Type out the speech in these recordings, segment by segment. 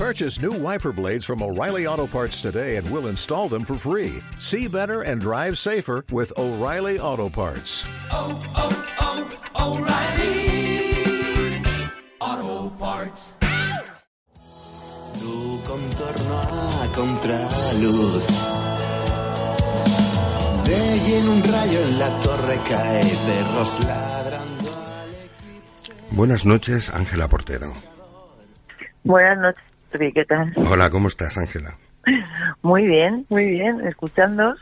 Purchase new wiper blades from O'Reilly Auto Parts today and we'll install them for free. See better and drive safer with O'Reilly Auto Parts. oh, oh, oh O'Reilly Auto Parts. Tu contorno a contraluz. De allí en un rayo en la torre cae perros ladrando al eclipse. Buenas noches, Ángela Portero. Buenas noches, Tri, ¿qué tal? Hola, ¿cómo estás, Ángela? Muy bien, muy bien, escuchándoos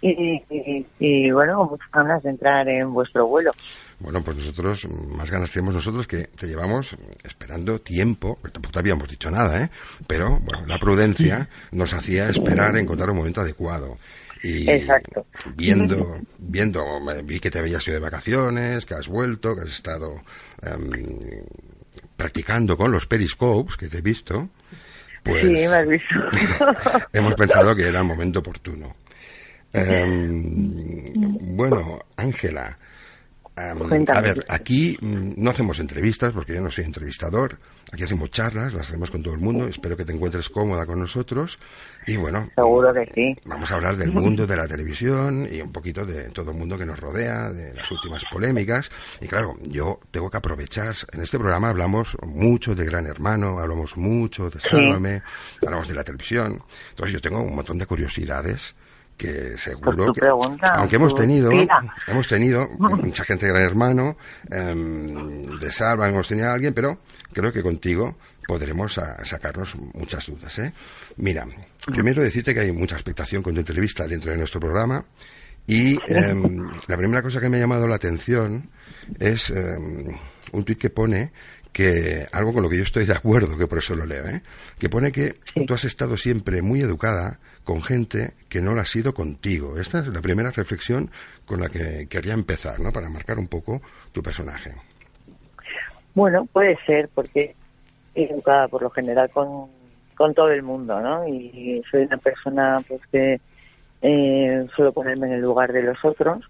y, y, y, bueno, con muchas ganas de entrar en vuestro vuelo. Bueno, pues nosotros, más ganas tenemos nosotros que te llevamos esperando tiempo, que tampoco te habíamos dicho nada, ¿eh? Pero, bueno, la prudencia nos hacía esperar encontrar un momento adecuado. Y Exacto. viendo, viendo, vi que te habías ido de vacaciones, que has vuelto, que has estado em, practicando con los periscopes que te he visto, pues sí, me has visto. hemos pensado que era el momento oportuno. Em, bueno, Ángela, em, a ver, aquí mm, no hacemos entrevistas porque yo no soy entrevistador. Aquí hacemos charlas, las hacemos con todo el mundo. Espero que te encuentres cómoda con nosotros. Y bueno, Seguro que sí. Vamos a hablar del mundo de la televisión y un poquito de todo el mundo que nos rodea, de las últimas polémicas. Y claro, yo tengo que aprovechar. En este programa hablamos mucho de Gran Hermano, hablamos mucho de Sálvame, hablamos de la televisión. Entonces yo tengo un montón de curiosidades que seguro Pues que pregunta, aunque hemos tenido tira. hemos tenido mucha gente Gran Hermano em, de Salva hemos tenido a alguien pero creo que contigo podremos a- sacarnos muchas dudas ¿eh? mira primero decirte que hay mucha expectación con tu entrevista dentro de nuestro programa y em, la primera cosa que me ha llamado la atención es em, un tuit que pone que algo con lo que yo estoy de acuerdo, que por eso lo leo, ¿eh? que pone que tú has estado siempre muy educada con gente que no lo ha sido contigo. Esta es la primera reflexión con la que quería empezar, ¿no? Para marcar un poco tu personaje. Bueno, puede ser, porque he educada por lo general con, con todo el mundo, ¿no? Y soy una persona pues que eh, suelo ponerme en el lugar de los otros.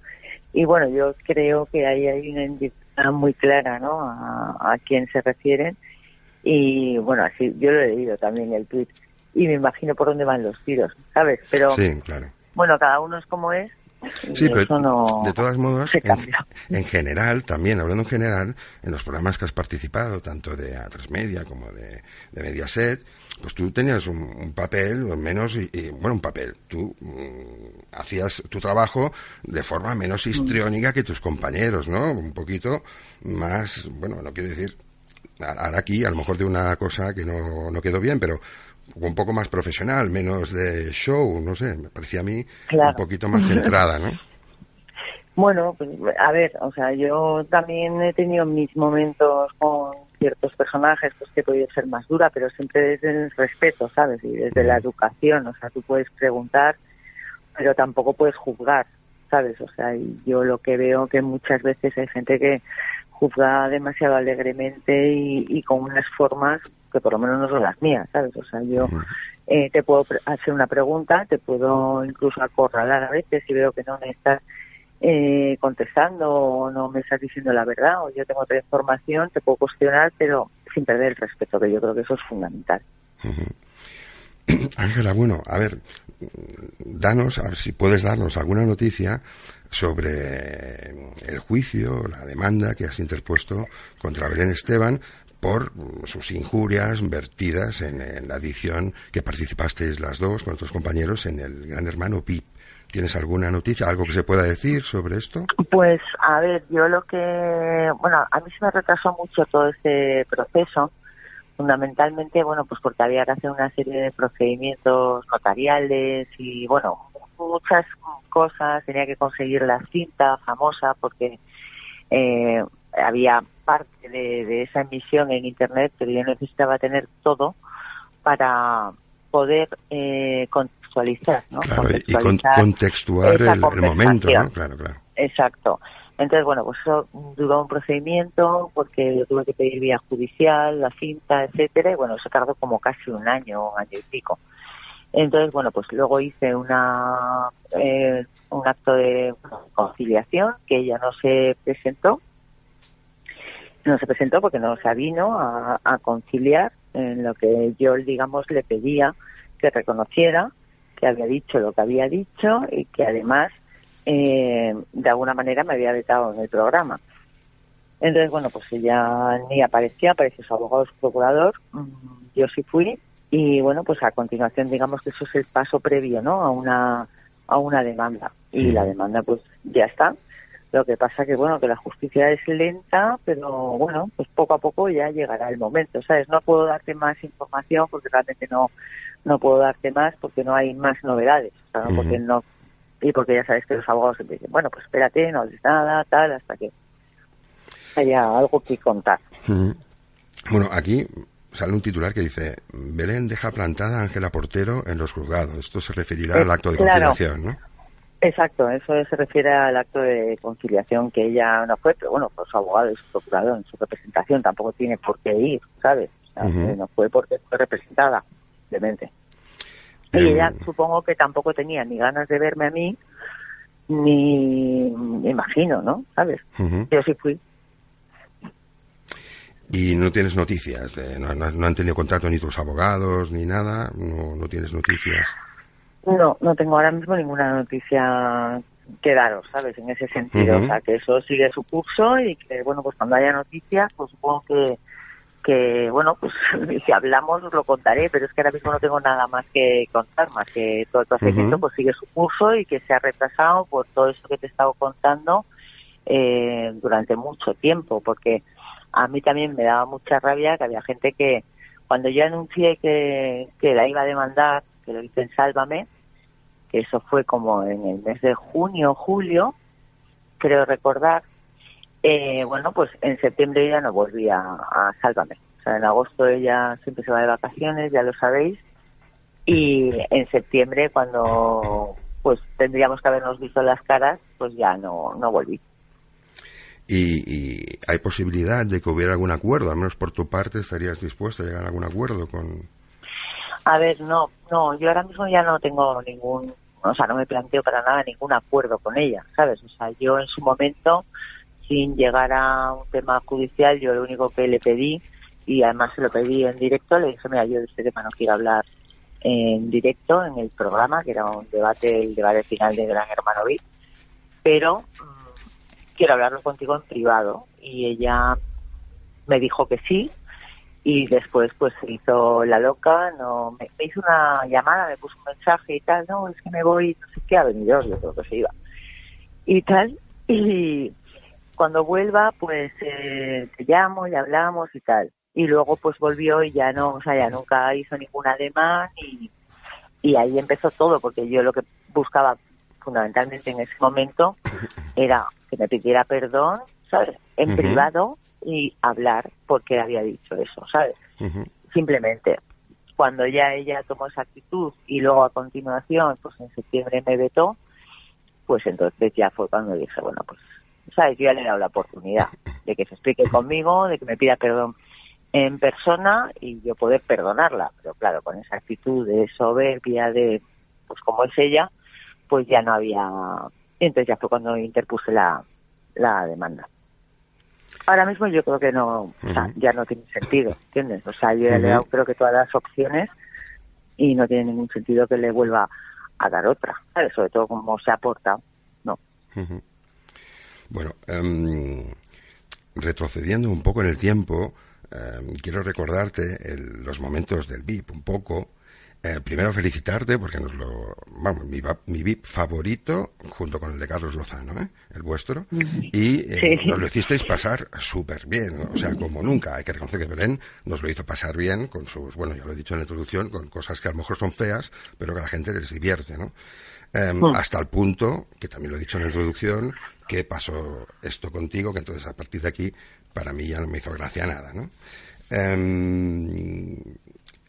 Y bueno, yo creo que ahí hay una indicación muy clara, ¿no? A, a quién se refieren. Y bueno, así yo lo he leído también el tweet y me imagino por dónde van los tiros, ¿sabes? Pero Sí, claro. bueno, cada uno es como es. y Sí, pero no de todas modos, se en, en general, también hablando en general, en los programas que has participado, tanto de A3 Media como de, de Mediaset, pues tú tenías un, un papel, menos, y, y, bueno, un papel. Tú mm, hacías tu trabajo de forma menos histriónica que tus compañeros, ¿no? Un poquito más, bueno, no quiero decir, ahora aquí a lo mejor de una cosa que no, no quedó bien, pero un poco más profesional, menos de show, no sé, me parecía a mí Claro. un poquito más centrada, ¿no? Bueno, pues a ver, o sea, yo también he tenido mis momentos con ciertos personajes pues que he podido ser más dura, pero siempre desde el respeto, ¿sabes? Y desde la educación, o sea, tú puedes preguntar, pero tampoco puedes juzgar, ¿sabes? O sea, y yo lo que veo que muchas veces hay gente que juzga demasiado alegremente y, y con unas formas que por lo menos no son las mías, ¿sabes? O sea, yo eh, te puedo hacer una pregunta, te puedo incluso acorralar a veces si veo que no me estás eh, contestando o no me estás diciendo la verdad o yo tengo otra información, te puedo cuestionar, pero sin perder el respeto, que yo creo que eso es fundamental. Ángela, bueno, a ver, danos, a ver si puedes darnos alguna noticia sobre el juicio, la demanda que has interpuesto contra Belén Esteban por sus injurias vertidas en, en la edición que participasteis las dos con otros compañeros en el Gran Hermano PIP. ¿Tienes alguna noticia, algo que se pueda decir sobre esto? Pues, a ver, yo lo que, bueno, a mí se me retrasó mucho todo este proceso, fundamentalmente, bueno, pues porque había que hacer una serie de procedimientos notariales y, bueno, muchas cosas, tenía que conseguir la cinta famosa porque eh, había parte de, de esa emisión en Internet, pero yo necesitaba tener todo para poder eh, contextualizar, ¿no? Claro, y con- Contextualizar contextuar el, el momento. Claro, claro. Exacto. Entonces, bueno, pues eso duró un procedimiento porque yo tuve que pedir vía judicial, la cinta, etcétera, y bueno, eso tardó como casi un año, un año y pico. Entonces, bueno, pues luego hice una eh, un acto de conciliación que ella no se presentó, no se presentó porque no se vino a, a conciliar en lo que yo, digamos, le pedía que reconociera que había dicho lo que había dicho y que además, eh, de alguna manera, me había vetado en el programa. Entonces, bueno, pues ella ni aparecía, apareció su abogado, su procurador, mm, yo sí fui y bueno, pues a continuación digamos que eso es el paso previo, ¿no? A una, a una demanda y la demanda pues ya está. Lo que pasa que bueno, que la justicia es lenta, pero bueno, pues poco a poco ya llegará el momento, ¿sabes? No puedo darte más información porque realmente no no puedo darte más porque no hay más novedades, o sea, no porque no y porque ya sabes que los abogados siempre dicen, bueno, pues espérate, no haces nada, tal, hasta que haya algo que contar. Bueno, aquí sale un titular que dice, Belén deja plantada a Ángela Portero en los juzgados. Esto se referirá Eh, al acto de claro. conciliación, ¿no? Exacto, eso se refiere al acto de conciliación que ella no fue, pero bueno, por su abogado y su procurador en su representación tampoco tiene por qué ir, ¿sabes? O sea, no fue porque fue representada, simplemente. Y Em, ella supongo que tampoco tenía ni ganas de verme a mí, ni me imagino, ¿no? ¿Sabes? Ujú. Yo sí fui. Y no tienes noticias, de- no, no- no han tenido contacto ni tus abogados ni nada, no, no tienes noticias. No, no tengo ahora mismo ninguna noticia que daros, ¿sabes? En ese sentido, o sea, que eso sigue su curso y que, bueno, pues cuando haya noticias, pues supongo que, que bueno, pues si hablamos os lo contaré, pero es que ahora mismo no tengo nada más que contar, más que todo el procedimiento, Ujú. pues sigue su curso y que se ha retrasado por todo eso que te he estado contando eh, durante mucho tiempo, porque a mí también me daba mucha rabia que había gente que cuando yo anuncié que, que la iba a demandar, que lo hice en Sálvame, que eso fue como en el mes de junio, julio, creo recordar, eh, bueno, pues en septiembre ya no volví a, a Sálvame. O sea, en agosto ella siempre se va de vacaciones, ya lo sabéis, y en septiembre cuando pues tendríamos que habernos visto las caras, pues ya no, no volví. Y, y hay posibilidad de que hubiera algún acuerdo, al menos por tu parte estarías dispuesto a llegar a algún acuerdo con... A ver, no, no, yo ahora mismo ya no tengo ningún, o sea, no me planteo para nada ningún acuerdo con ella, ¿sabes? O sea, yo en su momento, sin llegar a un tema judicial, yo lo único que le pedí, y además se lo pedí en directo, le dije, mira, yo de este tema no quiero hablar en directo en el programa, que era un debate, el debate final de Gran Hermano VIP, pero mm, quiero hablarlo contigo en privado. Y ella me dijo que sí, y después pues se hizo la loca, no me, me hizo una llamada, me puso un mensaje y tal, no, es que me voy, no sé qué, a venir yo creo que se iba. Y tal, y cuando vuelva pues eh, te llamo y hablamos y tal. Y luego pues volvió y ya no, o sea, ya nunca hizo ninguna demanda y, y ahí empezó todo, porque yo lo que buscaba fundamentalmente en ese momento era que me pidiera perdón, ¿sabes? En privado y hablar porque había dicho eso, ¿sabes? Simplemente, cuando ya ella tomó esa actitud y luego a continuación, pues en septiembre me vetó, pues entonces ya fue cuando dije, bueno, pues, ¿sabes? Yo ya le he dado la oportunidad de que se explique conmigo, de que me pida perdón en persona y yo poder perdonarla. Pero claro, con esa actitud de soberbia, de, pues como es ella, pues ya no había... Entonces ya fue cuando interpuse la, la demanda. Ahora mismo yo creo que no, o sea, ya no tiene sentido, ¿entiendes? O sea, yo ya le he dado creo que todas las opciones y no tiene ningún sentido que le vuelva a dar otra, ¿sabes? Sobre todo como se ha portado, ¿no? Bueno, em, retrocediendo un poco en el tiempo, em, quiero recordarte el- los momentos del VIP un poco. Eh, primero felicitarte porque nos lo, vamos, mi, mi VIP favorito junto con el de Carlos Lozano, ¿eh? el vuestro, y eh, Sí. nos lo hicisteis pasar súper bien, ¿no? o sea, como nunca. Hay que reconocer que Belén nos lo hizo pasar bien con sus, bueno, ya lo he dicho en la introducción, con cosas que a lo mejor son feas, pero que a la gente les divierte, ¿no? Em, Hasta el punto, que también lo he dicho en la introducción, que pasó esto contigo, que entonces a partir de aquí, para mí ya no me hizo gracia nada, ¿no?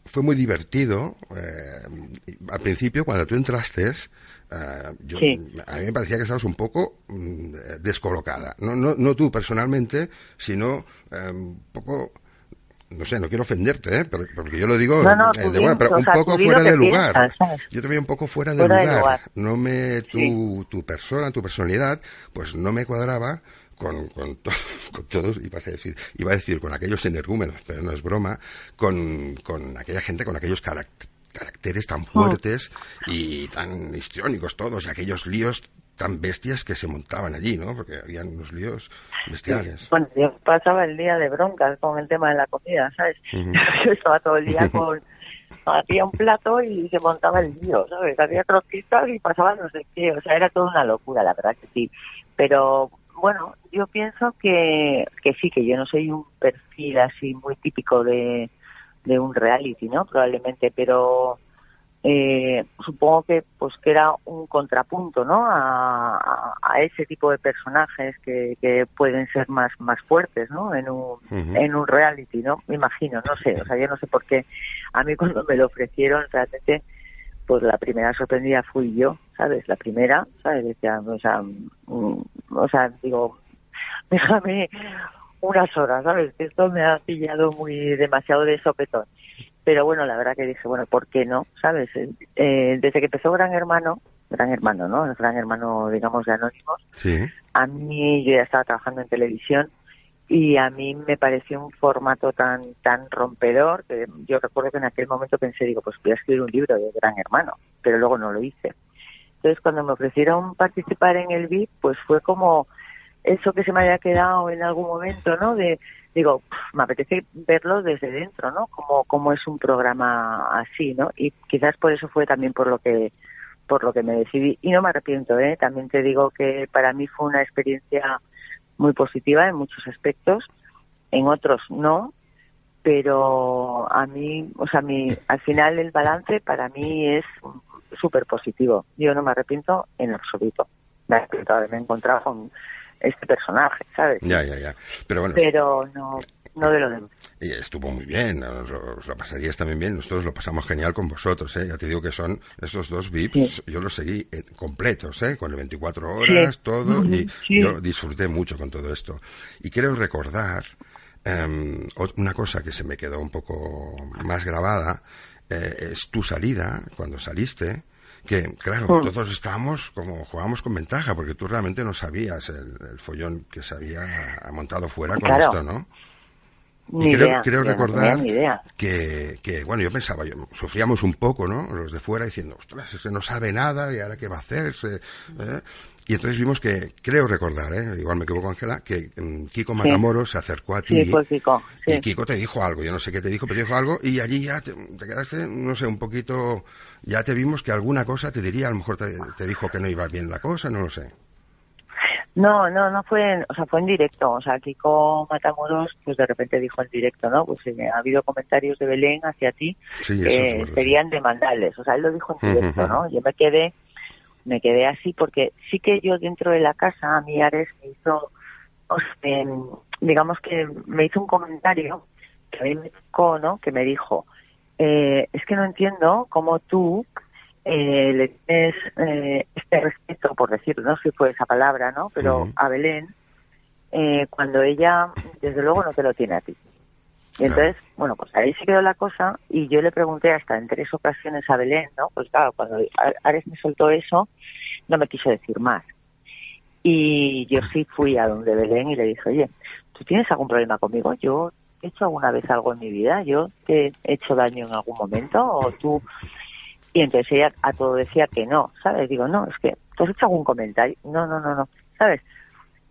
Fue muy divertido. eh, al principio, cuando tú entraste, eh, yo, Sí. a mí me parecía que estabas un poco mm, descolocada. No, no, no tú personalmente, sino eh, un poco no sé, no quiero ofenderte, ¿eh? pero, porque yo lo digo No, no, eh, de buena, pero un sea, poco fuera de lugar. Yo te veo un poco fuera de Fuera de lugar. lugar. No me tu, Sí. tu persona, tu personalidad, pues no me cuadraba con, con, to- con todos, iba a decir, iba a decir con aquellos energúmenos, pero no es broma, con, con aquella gente, con aquellos carac- caracteres tan fuertes y tan histriónicos todos, y aquellos líos tan bestias que se montaban allí, ¿no? Porque habían unos líos bestiales. Bueno, yo pasaba el día de broncas con el tema de la comida, ¿sabes? Yo estaba todo el día con... Hacía un plato y se montaba el lío, ¿sabes? Hacía croquetas y pasaba no sé qué. O sea, era toda una locura, la verdad que sí. Pero, bueno, yo pienso que, que sí, que yo no soy un perfil así muy típico de, de un reality, ¿no? Probablemente, pero eh, supongo que pues que era un contrapunto no a, a- a ese tipo de personajes que, que pueden ser más más fuertes no en un en un reality no me imagino no sé o sea yo no sé por qué. A mí cuando me lo ofrecieron realmente pues la primera sorprendida fui yo sabes la primera sabes decía o sea mm, o sea digo déjame unas horas sabes esto me ha pillado muy demasiado de sopetón pero bueno, la verdad que dije, bueno, ¿por qué no? ¿Sabes? Eh, desde que empezó Gran Hermano, Gran Hermano, ¿no? El Gran Hermano, digamos, de Anónimos, Sí. a mí yo ya estaba trabajando en televisión y a mí me pareció un formato tan tan rompedor que yo recuerdo que en aquel momento pensé, digo, pues voy a escribir un libro de Gran Hermano, pero luego no lo hice. Entonces, cuando me ofrecieron participar en el VIP, pues fue como eso que se me había quedado en algún momento, ¿no? De, digo, "Pf, me apetece verlo desde dentro, ¿no? Como, como es un programa así, ¿no? Y quizás por eso fue también por lo que por lo que me decidí y no me arrepiento, ¿eh? También te digo que para mí fue una experiencia muy positiva en muchos aspectos, en otros no, pero a mí, o sea, mi, al final el balance para mí es súper positivo. Yo no me arrepiento en absoluto. Me arrepiento de haberme encontrado con este personaje, ¿sabes? Ya, ya, ya. Pero bueno, Pero no, no de lo demás. Y estuvo muy bien, os, os lo pasarías también bien, nosotros lo pasamos genial con vosotros, ¿eh? ya te digo que son estos dos VIPs, yo los seguí eh, completos, ¿eh? con el 24 horas, Sí. todo, y yo disfruté mucho con todo esto. Y quiero recordar ot- una cosa que se me quedó un poco más grabada, eh, es tu salida, cuando saliste, que claro, Mm. todos estábamos como jugábamos con ventaja, porque tú realmente no sabías el, el follón que se había montado fuera con Claro. esto, ¿no? Ni Y creo, idea, creo no recordar idea. que, que, bueno, yo pensaba, yo, sufríamos un poco, ¿no? Los de fuera diciendo, ostras, ese no sabe nada y ahora qué va a hacer. ¿eh? Y entonces vimos que, creo recordar, ¿eh? igual me equivoco, Ángela, que mm, Kiko Matamoros se acercó a ti. Sí, fue Kiko, sí. Y Kiko te dijo algo, yo no sé qué te dijo, pero te dijo algo y allí ya te, te quedaste, no sé, un poquito, ya te vimos que alguna cosa te diría, a lo mejor te, te dijo que no iba bien la cosa, no lo sé. No, no, no fue, en, o sea, fue en directo. O sea, Kiko Matamoros, pues de repente dijo en directo, ¿no? Pues eh, ha habido comentarios de Belén hacia ti Sí, que sí. serían demandables. O sea, él lo dijo en directo. ¿no? Yo me quedé, me quedé así porque sí que yo dentro de la casa, a mí Ares me hizo, o sea, digamos que me hizo un comentario que a mí me tocó, ¿no? Que me dijo, eh, es que no entiendo cómo tú eh, le tienes eh, este respeto, por decirlo, no sé si fue esa palabra, ¿no? Pero a Belén, eh, cuando ella, desde luego, no te lo tiene a ti. Y Claro. entonces, bueno, pues ahí se quedó la cosa y yo le pregunté hasta en tres ocasiones a Belén, ¿no? Pues claro, cuando Ares me soltó eso, no me quiso decir más. Y yo sí fui a donde Belén y le dije, oye, ¿tú tienes algún problema conmigo? Yo he hecho alguna vez algo en mi vida, yo te he hecho daño en algún momento o tú... Y entonces ella a todo decía que no, ¿sabes? Digo, no, es que tú has hecho algún comentario. No, no, no, no, ¿sabes?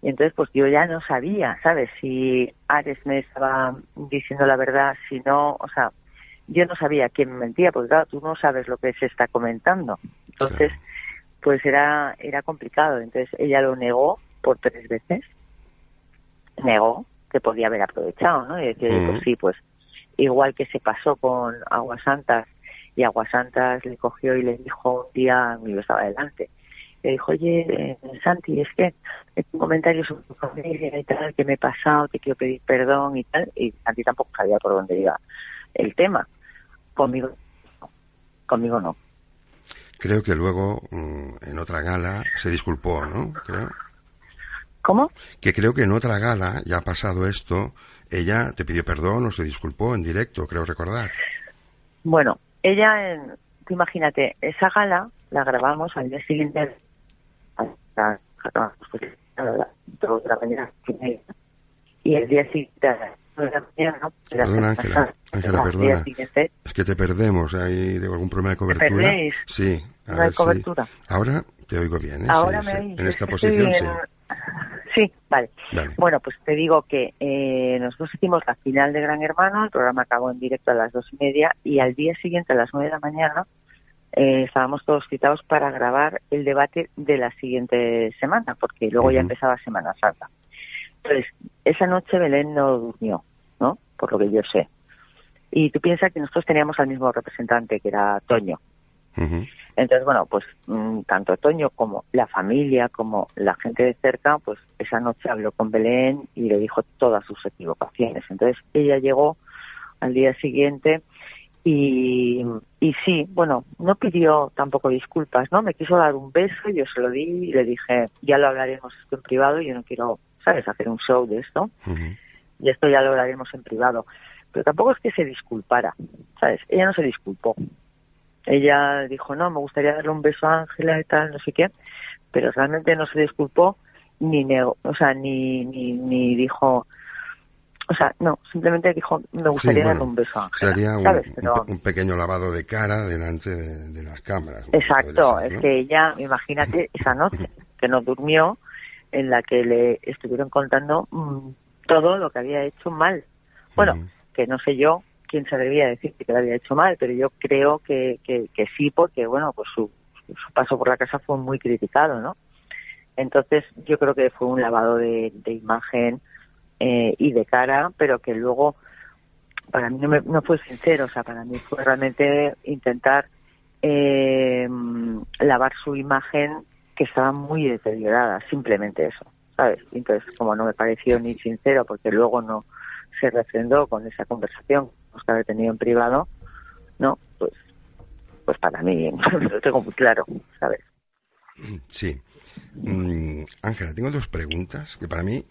Y entonces pues yo ya no sabía, ¿sabes? Si Ares me estaba diciendo la verdad, si no, o sea, yo no sabía quién me mentía, porque claro, tú no sabes lo que se está comentando. Entonces, pues era, era complicado. Entonces ella lo negó por tres veces. Negó que podía haber aprovechado, ¿no? Y decir, Ujú. pues sí, pues igual que se pasó con Aguasantas y Aguasantas le cogió y le dijo un día, yo estaba delante, le dijo, oye, eh, Santi, es que hecho un comentario sobre tu familia y tal, que me he pasado, te quiero pedir perdón y tal, y Santi tampoco sabía por dónde iba el tema. Conmigo, conmigo no. Creo que luego, mm, en otra gala, se disculpó, ¿no? Creo. ¿Cómo? Que creo que en otra gala, ya ha pasado esto, ella te pidió perdón o se disculpó en directo, creo recordar. Bueno, ella, en, tú imagínate, esa gala la grabamos al día siguiente. hasta- dos de la mañana y el día siguiente Ángela. Ángela, perdona. Es que te perdemos. ¿Hay algún problema de cobertura? Sí. a ¿No ver hay si- cobertura? Ahora te oigo bien. ¿eh? Ahora Sí, me En es esta posición, sí. Sí, vale. Vale. Bueno, pues te digo que eh, nosotros hicimos la final de Gran Hermano, el programa acabó en directo a las dos y media y al día siguiente a las nueve de la mañana eh, estábamos todos citados para grabar el debate de la siguiente semana, porque luego ya empezaba Semana Santa. Entonces, esa noche Belén no durmió, ¿no? Por lo que yo sé. Y tú piensas que nosotros teníamos al mismo representante, que era Toño. Ujú. Entonces, bueno, pues mm, tanto Toño como la familia, como la gente de cerca, pues esa noche habló con Belén y le dijo todas sus equivocaciones. Entonces, ella llegó al día siguiente y, y sí, bueno, no pidió tampoco disculpas, ¿no? Me quiso dar un beso, yo se lo di y le dije, ya lo hablaremos esto en privado, yo no quiero, ¿sabes?, hacer un show de esto Ujú. y esto ya lo hablaremos en privado. Pero tampoco es que se disculpara, ¿sabes? Ella no se disculpó. Ella dijo, no, me gustaría darle un beso a Ángela y tal, no sé qué, pero realmente no se disculpó ni nego, o sea, ni, ni, ni dijo, o sea, no, simplemente dijo, me gustaría Sí, darle un beso a Ángela, Sería un, Pero- pe- un pequeño lavado de cara delante de, de las cámaras. Exacto, es que ella, imagínate, esa noche que no durmió, en la que le estuvieron contando mm, todo lo que había hecho mal. Bueno, que no sé yo quién se debía decir que lo había hecho mal, pero yo creo que, que, sí, porque bueno, pues su, su paso por la casa fue muy criticado, ¿no? Entonces yo creo que fue un lavado de, imagen eh, y de cara, pero que luego para mí no, me- no fue sincero, o sea, para mí fue realmente intentar eh, lavar su imagen que estaba muy deteriorada, simplemente eso, ¿sabes? Entonces, como no me pareció ni sincero, porque luego no se refrendó con esa conversación que había tenido en privado, ¿no? Pues, pues para mí lo tengo muy claro, ¿sabes? Sí. Mm, Ángela, tengo dos preguntas que para mí,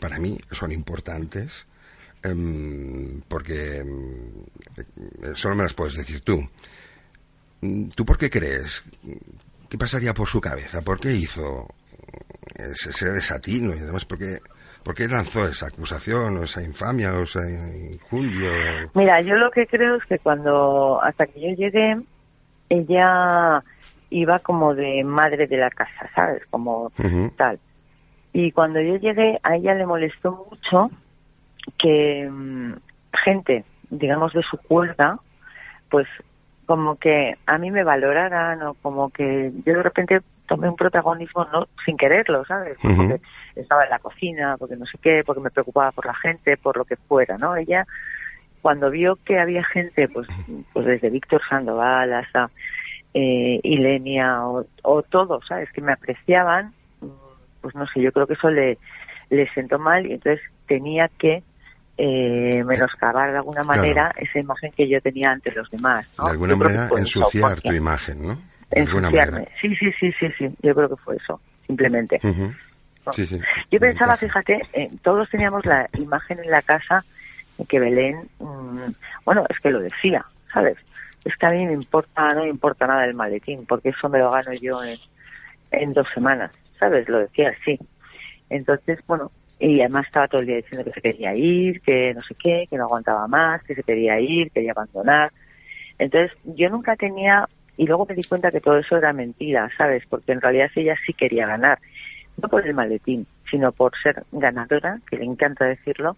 para mí son importantes, em, porque em, eh, solo me las puedes decir tú. Mm, ¿Tú por qué crees? ¿Qué pasaría por su cabeza? ¿Por qué hizo ese, desatino? Y además, ¿por qué, por qué lanzó esa acusación o esa infamia o esa injundia? Mira, yo lo que creo es que cuando, hasta que yo llegué, ella iba como de madre de la casa, ¿sabes? Como tal. Y cuando yo llegué, a ella le molestó mucho que mm, gente, digamos, de su cuerda, pues como que a mí me valoraran o como que yo de repente tomé un protagonismo no sin quererlo, ¿sabes? Porque estaba en la cocina, porque no sé qué, porque me preocupaba por la gente, por lo que fuera, ¿no? Ella cuando vio que había gente, pues, pues desde Víctor Sandoval hasta eh, Ilenia o, o todos, ¿sabes? Que me apreciaban, pues no sé, yo creo que eso le, le sentó mal y entonces tenía que eh, menoscabar de alguna manera esa imagen que yo tenía ante los demás. ¿no? De alguna Yo manera ensuciar tu imagen, ¿no? Ensuciarme. Sí, sí, sí, sí, sí. Yo creo que fue eso, simplemente. Ujú. Sí, sí. Yo pensaba, fíjate, eh, todos teníamos la imagen en la casa de que Belén, mm, bueno, es que lo decía, ¿sabes? Es que a mí me importa, no me importa nada el maletín, porque eso me lo gano yo en, en dos semanas, ¿sabes? Lo decía así. Entonces, bueno, y además estaba todo el día diciendo que se quería ir, que no sé qué, que no aguantaba más, que se quería ir, quería abandonar. Entonces, yo nunca tenía, y luego me di cuenta que todo eso era mentira, ¿sabes? Porque en realidad ella sí quería ganar, no por el maletín, sino por ser ganadora, que le encanta decirlo,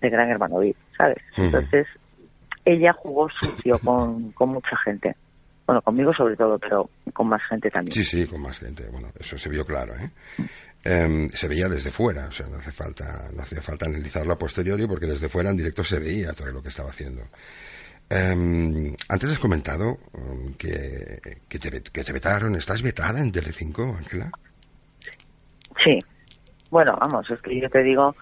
de Gran Hermano VIP, ¿sabes? Entonces, ella jugó sucio con, con mucha gente. Bueno, conmigo sobre todo, pero con más gente también. Sí, sí, con más gente. Bueno, eso se vio claro, ¿eh? Em, se veía desde fuera, o sea, no hace falta, no hacía falta analizarlo a posteriori porque desde fuera en directo se veía todo lo que estaba haciendo. Em, antes has comentado em, que, te, vetaron. ¿Estás vetada en Telecinco, Ángela? Sí. Bueno, vamos, es que yo te digo,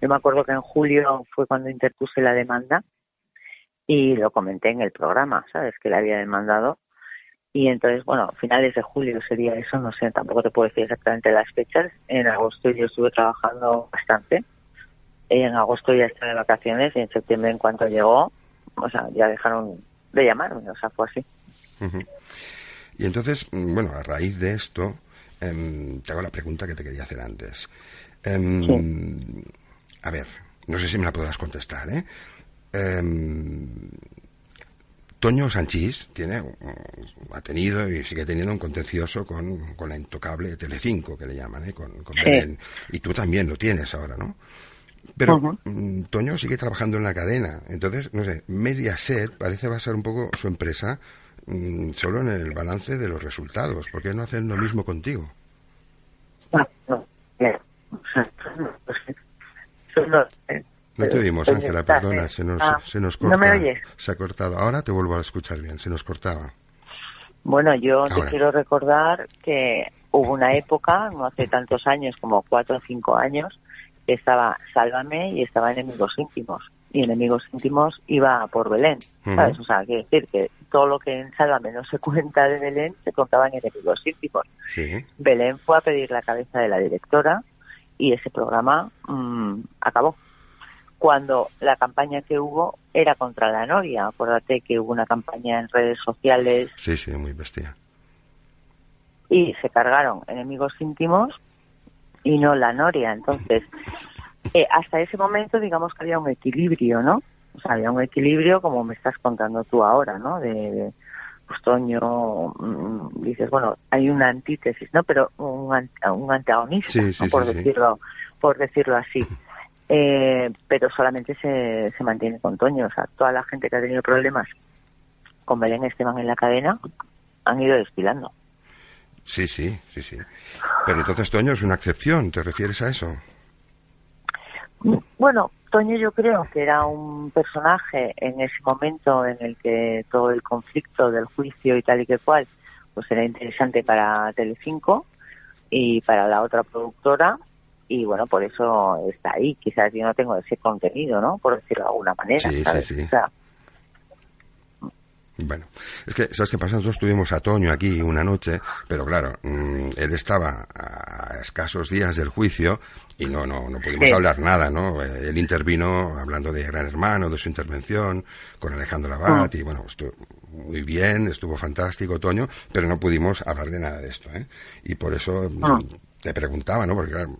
yo me acuerdo que en julio fue cuando interpuse la demanda y lo comenté en el programa, ¿sabes? Que la había demandado. Y entonces, bueno, finales de julio sería eso, no sé, tampoco te puedo decir exactamente las fechas. En agosto yo estuve trabajando bastante. En agosto ya estaba de vacaciones y en septiembre en cuanto llegó, o sea, ya dejaron de llamarme, o sea, fue así. Y entonces, mm, bueno, a raíz de esto, em, te hago la pregunta que te quería hacer antes. Em, A ver, no sé si me la podrás contestar, ¿eh? Em, Toño Sanchís tiene, ha tenido y sigue teniendo un contencioso con, con la intocable Telecinco, que le llaman, ¿eh? con, con Sí. Belén. Y tú también lo tienes ahora, ¿no? Pero Ujú. mm, Toño sigue trabajando en la cadena. Entonces, no sé, Mediaset parece basar un poco su empresa mm, solo en el balance de los resultados. ¿Por qué no hacen lo mismo contigo? No, eh, te oímos, Ángela, perdona, eh. se nos, Ah, se nos corta. ¿No me oyes? Se ha cortado. Ahora te vuelvo a escuchar bien, se nos cortaba. Bueno, yo Ahora. te quiero recordar que hubo una época, no hace tantos años, como cuatro o cinco años, estaba Sálvame y estaba Enemigos Íntimos. Y Enemigos Íntimos iba por Belén, ¿sabes? O sea, quiere decir que todo lo que en Sálvame no se cuenta de Belén se contaba en Enemigos Íntimos. Sí. Belén fue a pedir la cabeza de la directora y ese programa mm, acabó. Cuando la campaña que hubo era contra la Noria. Acuérdate que hubo una campaña en redes sociales Sí, sí, muy bestia. y se cargaron enemigos íntimos y no la Noria. Entonces, eh, hasta ese momento, digamos que había un equilibrio, ¿no? O sea, había un equilibrio como me estás contando tú ahora, ¿no? De, de, pues Toño, mm, dices, bueno, hay una antítesis, ¿no? Pero un, un antagonista, Sí, ¿no? sí, por sí. decirlo, por decirlo así. Eh, pero solamente se, se mantiene con Toño. O sea, toda la gente que ha tenido problemas con Belén Esteban en la cadena han ido desfilando. Sí, sí, sí, sí. Pero entonces Toño es una excepción, ¿te refieres a eso? Bueno, Toño yo creo que era un personaje en ese momento en el que todo el conflicto del juicio y tal y que cual, pues era interesante para Telecinco y para la otra productora y bueno, por eso está ahí. Quizás yo no tengo ese contenido, ¿no? Por decirlo de alguna manera. Sí, sí, ¿sabes? sí. O sea, Bueno, es que, ¿sabes qué pasa? Nosotros tuvimos a Toño aquí una noche, pero claro, mm, él estaba a escasos días del juicio y no, no, no pudimos Sí. hablar nada, ¿no? Eh, Él intervino hablando de Gran Hermano, de su intervención con Alejandro Labat Ah. y bueno, estuvo muy bien, estuvo fantástico Toño, pero no pudimos hablar de nada de esto, ¿eh? Y por eso Ah. te preguntaba, ¿no? Porque claro,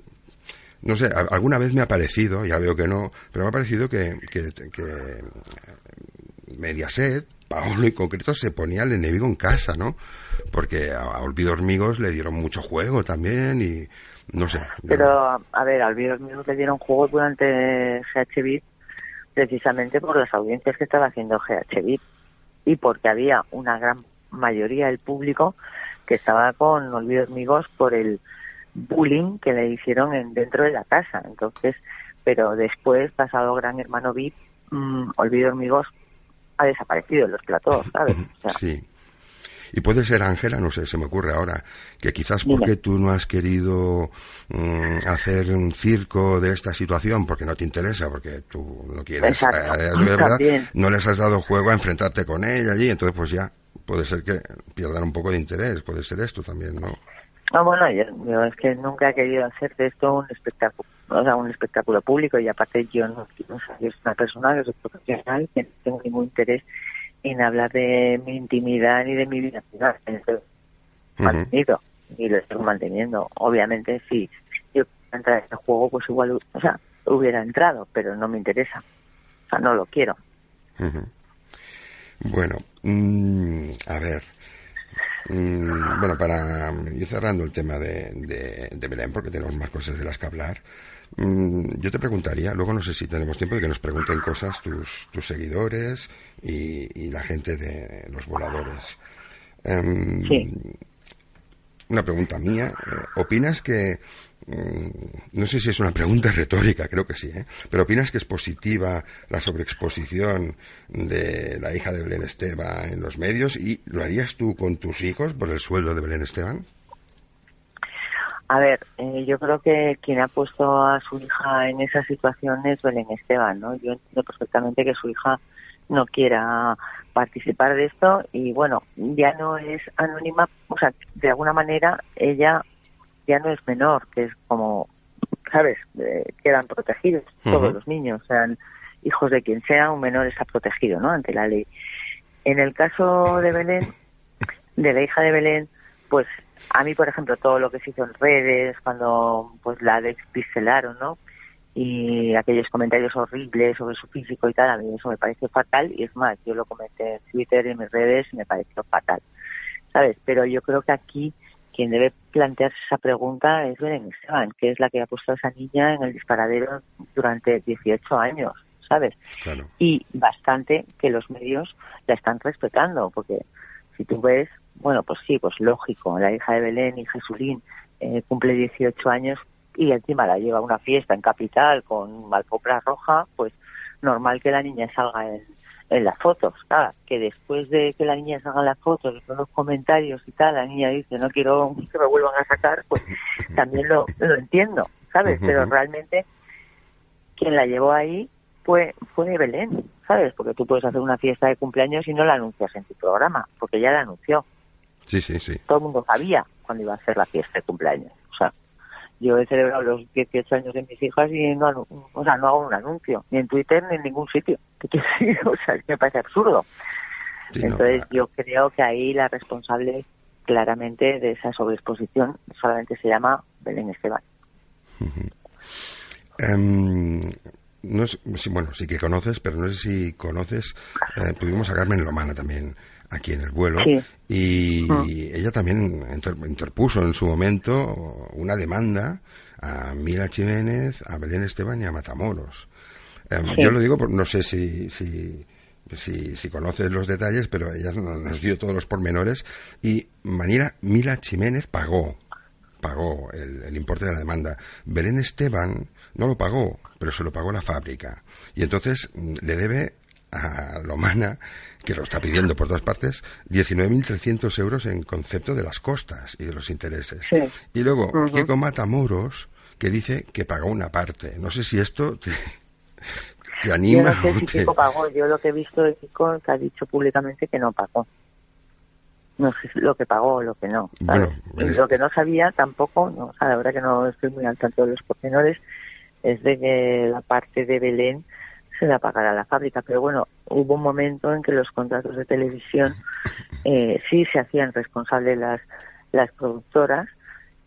no sé, alguna vez me ha parecido, ya veo que no, pero me ha parecido que, que, que Mediaset, Paolo en concreto, se ponía al enemigo en casa, ¿no? Porque a, a Olvido Hormigos le dieron mucho juego también y no sé. Pero, a ver, al Vídeos Míos le dieron juego durante GHB precisamente por las audiencias que estaba haciendo GHB y porque había una gran mayoría del público que estaba con Olvidos Amigos por el bullying que le hicieron en, dentro de la casa. Entonces, pero después, pasado Gran Hermano VIP, mm, Olvido Amigos ha desaparecido en los platós, ¿sabes? O sea, Sí. Y puede ser, Ángela, no sé, se me ocurre ahora, que quizás Dime. porque tú no has querido mm, hacer un circo de esta situación, porque no te interesa, porque tú no quieres, eh, verdad, no les has dado juego a enfrentarte con ella allí, entonces pues ya puede ser que pierdan un poco de interés, puede ser esto también, ¿no? Ah, bueno, yo, yo es que nunca he querido hacer de esto un espectáculo, o sea, un espectáculo público y aparte yo no, o sea, yo soy una persona que soy profesional que no tengo ningún interés en hablar de mi intimidad ni de mi vida privada. Ujú. mantenido y lo estoy manteniendo. Obviamente, si yo entrara en este juego, pues igual, o sea, hubiera entrado, pero no me interesa. O sea, no lo quiero. Ujú. Bueno, mm, a ver. Mm, bueno, para ir cerrando el tema de, de, de Belén, porque tenemos más cosas de las que hablar, yo te preguntaría, luego no sé si tenemos tiempo de que nos pregunten cosas tus, tus seguidores y, y la gente de los voladores. Em, Sí. Una pregunta mía. eh, ¿Opinas que, mm, no sé si es una pregunta retórica, creo que sí, ¿eh? pero opinas que es positiva la sobreexposición de la hija de Belén Esteban en los medios y lo harías tú con tus hijos por el sueldo de Belén Esteban? A ver, eh, yo creo que quien ha puesto a su hija en esa situación es Belén Esteban, ¿no? Yo entiendo perfectamente que su hija no quiera participar de esto y bueno, ya no es anónima, o sea, de alguna manera ella ya no es menor, que es como, ¿sabes? Eh, quedan protegidos todos los niños, sean hijos de quien sea, un menor está protegido, ¿no? Ante la ley. En el caso de Belén, de la hija de Belén, pues a mí, por ejemplo, todo lo que se hizo en redes, cuando pues la despixelaron, ¿no? Y aquellos comentarios horribles sobre su físico y tal, a mí eso me parece fatal. Y es más, yo lo comenté en Twitter y en mis redes y me pareció fatal, ¿sabes? Pero yo creo que aquí quien debe plantearse esa pregunta es Belén Esteban, que es la que ha puesto a esa niña en el disparadero durante 18 años, ¿sabes? Claro. Y bastante que los medios la están respetando, porque si tú ves, bueno, pues sí, pues lógico, la hija de Belén y Jesulín eh, cumple 18 años y encima la lleva a una fiesta en Capital con alfombra roja, pues normal que la niña salga en, en las fotos. Claro, que después de que la niña salga en las fotos, todos los comentarios y tal, la niña dice, no quiero que me vuelvan a sacar, pues también lo, lo entiendo, ¿sabes? Pero realmente quien la llevó ahí fue, fue Belén, ¿sabes? Porque tú puedes hacer una fiesta de cumpleaños y no la anuncias en tu programa, porque ya la anunció. Sí, sí, sí. Todo el mundo sabía cuándo iba a hacer la fiesta de cumpleaños. O sea, yo he celebrado los 18 años de mis hijas y no, o sea, no hago un anuncio, ni en Twitter ni en ningún sitio. O sea, me parece absurdo. Sí, Entonces yo creo que ahí la responsable claramente de esa sobreexposición solamente se llama Belén Esteban. Em, no sé, bueno, sí que conoces, pero no sé si conoces, eh, pudimos a Carmen Lomana también aquí en el vuelo Sí. y Ah. ella también inter- interpuso en su momento una demanda a Mila Jiménez, a Belén Esteban y a Matamoros. Em, Sí. Yo lo digo, por- no sé si, si, si, si conoces los detalles, pero ella no- nos dio todos los pormenores y Manila Mila Jiménez pagó pagó el, el importe de la demanda. Belén Esteban no lo pagó, pero se lo pagó la fábrica. Y entonces mm, le debe a Lomana, que lo está pidiendo por todas partes, 19.300 euros en concepto de las costas y de los intereses. Sí. Y luego, Ujú. Kiko Matamoros, que dice que pagó una parte. No sé si esto te, te Yo anima no sé si te- Kiko pagó, yo lo que he visto de Kiko que ha dicho públicamente que no pagó. No sé si lo que pagó o lo que no. ¿sabes? Bueno, Y es- lo que no sabía tampoco, no, o sea, la verdad que no estoy muy al tanto de los pormenores, es de que la parte de Belén se la pagara la fábrica. Pero bueno, hubo un momento en que los contratos de televisión eh, sí se hacían responsables las, las productoras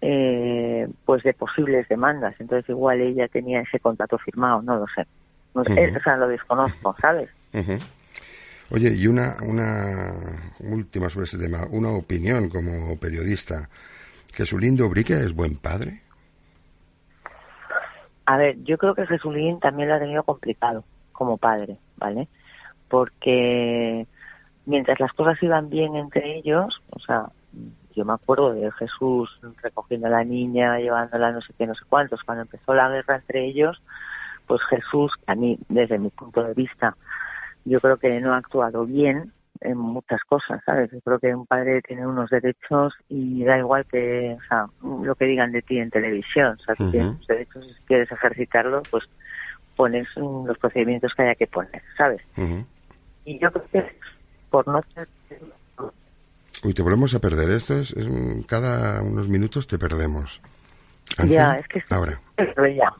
eh, pues de posibles demandas. Entonces igual ella tenía ese contrato firmado, no lo sé. No sé, Ujú. o sea, lo desconozco, ¿sabes? Oye, y una, una última sobre ese tema, una opinión como periodista. ¿Jesulín Ubrique es buen padre? A ver, yo creo que Jesulín también lo ha tenido complicado como padre, ¿vale? Porque mientras las cosas iban bien entre ellos, o sea, yo me acuerdo de Jesús recogiendo a la niña, llevándola no sé qué, no sé cuántos, cuando empezó la guerra entre ellos, pues Jesús, a mí, desde mi punto de vista, yo creo que no ha actuado bien en muchas cosas, ¿sabes? Yo creo que un padre tiene unos derechos y da igual que, o sea, lo que digan de ti en televisión, o sea, tú Ujú. tienes derechos y si quieres ejercitarlos, pues pones los procedimientos que haya que poner, ¿sabes? Ujú. Y yo creo que por no ser Uy, te volvemos a perder. Esto es, es cada unos minutos te perdemos. Ángel, ya, es que estoy, Ahora, ya.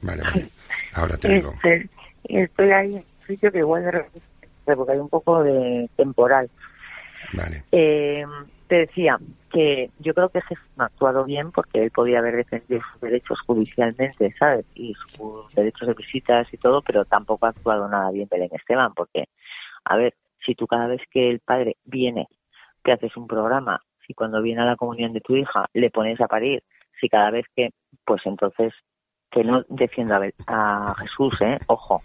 vale, vale. Ahora te digo. Este, estoy ahí en un sitio que igual de repente, porque hay un poco de temporal. Vale. Eh, te decía que yo creo que Jesús ha actuado bien porque él podía haber defendido sus derechos judicialmente, ¿sabes? Y sus derechos de visitas y todo, pero tampoco ha actuado nada bien Belén Esteban porque, a ver, si tú cada vez que el padre viene, te haces un programa, si cuando viene a la comunión de tu hija le pones a parir, si cada vez que, pues entonces que no defienda a, Jesús, ¿eh? Ojo,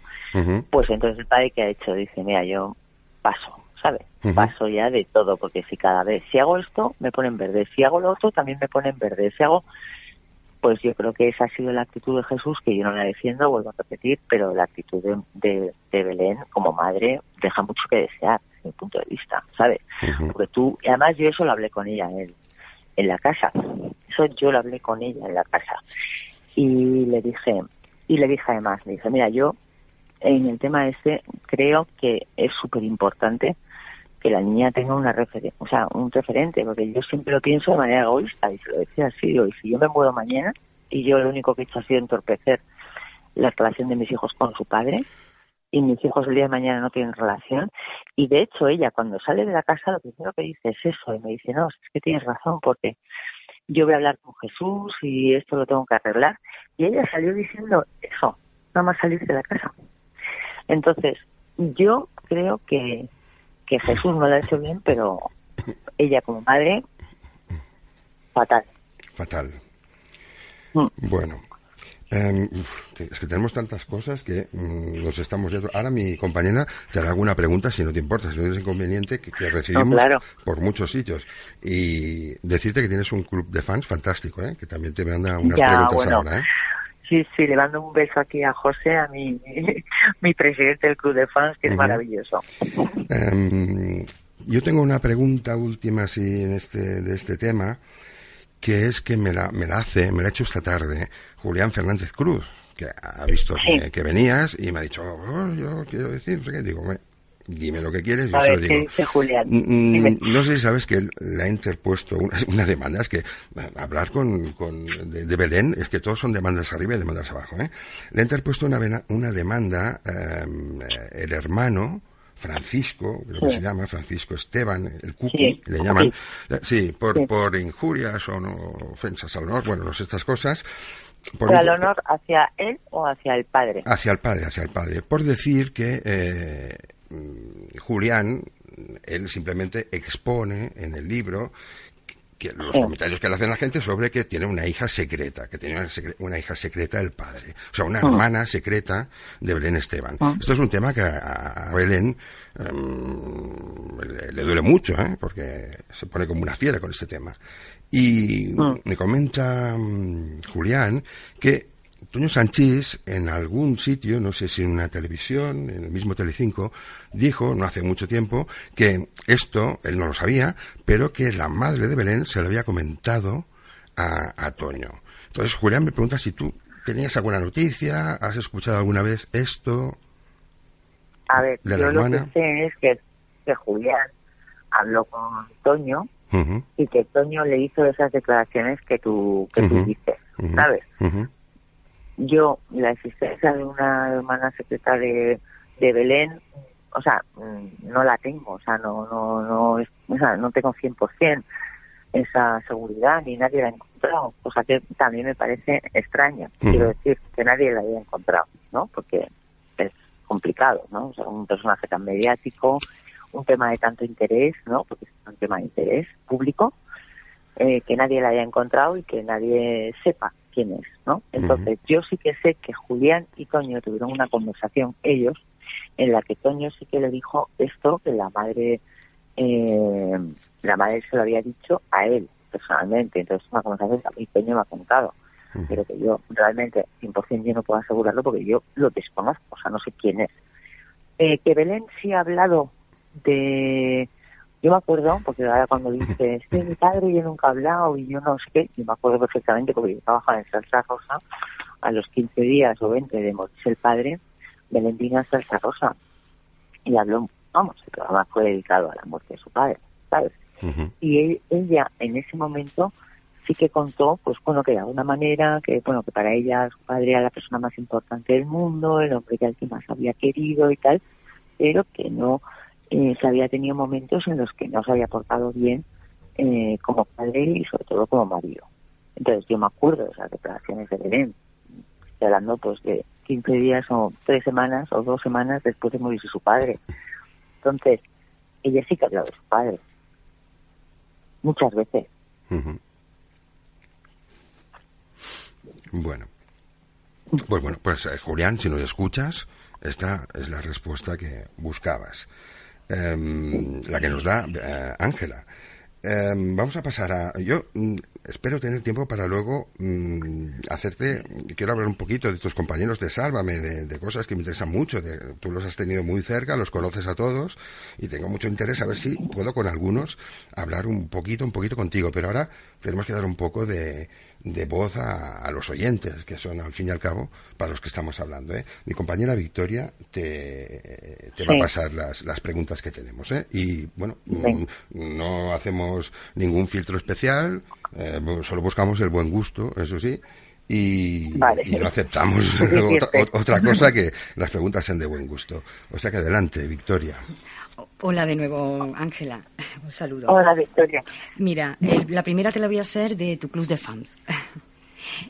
pues entonces el padre que ha hecho dice, mira, yo paso, ¿sabes? Paso ya de todo, porque si cada vez, si hago esto, me ponen verde, si hago lo otro, también me ponen verde, si hago, pues yo creo que esa ha sido la actitud de Jesús, que yo no la defiendo, vuelvo a repetir, pero la actitud de, de, de Belén como madre deja mucho que desear, desde mi punto de vista, ¿sabes? Porque tú, y además yo eso lo hablé con ella en, en la casa, eso yo lo hablé con ella en la casa, y le dije, y le dije además, le dije, mira, yo en el tema este creo que es súper importante que la niña tenga una referen o sea, un referente, porque yo siempre lo pienso de manera egoísta, y se lo decía así, digo, y si yo me muero mañana y yo lo único que he hecho ha sido entorpecer la relación de mis hijos con su padre, y mis hijos el día de mañana no tienen relación. Y de hecho ella cuando sale de la casa lo primero que dice es eso y me dice, no, es que tienes razón porque yo voy a hablar con Jesús y esto lo tengo que arreglar. Y ella salió diciendo eso, nada más salir de la casa. Entonces, yo creo que, que Jesús no lo ha hecho bien, pero ella como madre, fatal. Fatal. Mm. Bueno. uf, es que tenemos tantas cosas que mm, nos estamos yendo. Ahora mi compañera te hará alguna pregunta, si no te importa, si no tienes inconveniente, que, que recibimos No, claro. por muchos sitios. Y decirte que tienes un club de fans fantástico, ¿eh? que también te manda unas Ya, preguntas bueno. ahora. ¿eh? Sí, sí, le mando un beso aquí a José, a mi, mi presidente del club de fans, que es maravilloso. Em, yo tengo una pregunta última así en este, de este tema, que es que me la, me la hace, me la ha hecho esta tarde Julián Fernández Cruz, que ha visto Sí. que, que venías y me ha dicho, "Oh, yo quiero decir, no sé qué, digo, "Bueno, dime lo que quieres, yo A se ver, lo ¿qué digo. dice Julián? Mm, mm, Dime. No sé si sabes que le ha interpuesto una, una demanda. Es que hablar con, con de, de Belén es que todos son demandas arriba y demandas abajo. ¿eh? Le ha interpuesto una, una demanda eh, el hermano Francisco, creo que Sí. se llama Francisco Esteban, el Cucu, Sí, le llaman. sí. Eh, Sí, por, Sí. por injurias o no, ofensas al honor, bueno, no sé, estas cosas. Por ¿Pero un- al honor hacia él o hacia el padre? Hacia el padre, hacia el padre. Por decir que eh, Julián, él simplemente expone en el libro que los Sí. comentarios que le hacen la gente sobre que tiene una hija secreta, que tiene una, secre- una hija secreta del padre. O sea, una Mm. hermana secreta de Belén Esteban. Mm. Esto es un tema que a, a Belén em, le, le duele mucho, ¿eh? porque se pone como una fiera con este tema. Y Mm. me comenta mm, Julián que Toño Sanchís en algún sitio, no sé si en una televisión, en el mismo Telecinco, dijo, no hace mucho tiempo, que esto, él no lo sabía, pero que la madre de Belén se lo había comentado a, a Toño. Entonces Julián me pregunta si tú tenías alguna noticia, has escuchado alguna vez esto. A ver, ¿De la yo lo hermana? que sé es que, que Julián habló con Toño y que Toño le hizo esas declaraciones que tú, que tú Ujú. dices, ujú, ¿sabes? ujú, Yo, la existencia de una hermana secreta de, de Belén, o sea, mm, no la tengo, o sea, no, no, no, es- o sea, no tengo 100% esa seguridad, ni nadie la ha encontrado, cosa que también me parece extraña, quiero decir, que nadie la haya encontrado, ¿no? Porque es complicado, ¿no? O sea, un personaje tan mediático, un tema de tanto interés, ¿no? Porque es un tema de interés público, eh, que nadie la haya encontrado y que nadie sepa quién es, ¿no? Entonces, yo sí que sé que Julián y Toño tuvieron una conversación ellos en la que Toño sí que le dijo esto que la madre eh, la madre se lo había dicho a él personalmente, entonces es una conversación que a mí Toño me ha contado, pero que yo realmente 100% yo no puedo asegurarlo porque yo lo desconozco, o sea, no sé quién es. Eh, que Belén sí ha hablado de... Yo me acuerdo, porque ahora cuando dice, es que mi padre yo nunca he hablado y yo no sé qué, yo me acuerdo perfectamente porque yo trabajaba en Salsa Rosa, a los 15 días o 20 de morirse el padre, Belén vino a Salsa Rosa y habló, vamos, el programa fue dedicado a la muerte de su padre, ¿sabes? Y él- ella en ese momento sí que contó, pues bueno, que de alguna manera, que bueno, que para ella su padre era la persona más importante del mundo, el hombre que al que más había querido y tal, pero que no, eh, había tenido momentos en los que no se había portado bien eh, como padre y sobre todo como marido. Entonces yo me acuerdo de esas declaraciones de Belén, hablando pues de 15 días o tres semanas o dos semanas después de morirse su padre. Entonces, ella sí que habló de su padre, muchas veces. Bueno. Pues bueno, pues eh, Julián, si nos escuchas, esta es la respuesta que buscabas. Em, la que nos da eh, Ángela. Em, vamos a pasar a... Yo mm, espero tener tiempo para luego mm, hacerte... Quiero hablar un poquito de tus compañeros de Sálvame, de, cosas que me interesan mucho. de- tú los has tenido muy cerca, los conoces a todos y tengo mucho interés a ver si puedo con algunos hablar un poquito, un poquito contigo. Pero ahora tenemos que dar un poco de, de voz a, a los oyentes, que son al fin y al cabo para los que estamos hablando. ¿eh? Mi compañera Victoria te, te va a pasar las, las preguntas que tenemos. ¿eh? Y bueno, mm, no hacemos ningún filtro especial, eh, solo buscamos el buen gusto, eso sí. y, Vale. y no aceptamos otra cosa que las preguntas sean de buen gusto. O sea que adelante, Victoria. Hola de nuevo, Ángela. Un saludo. Hola, Victoria. Mira, el- la primera te la voy a hacer de tu club de fans.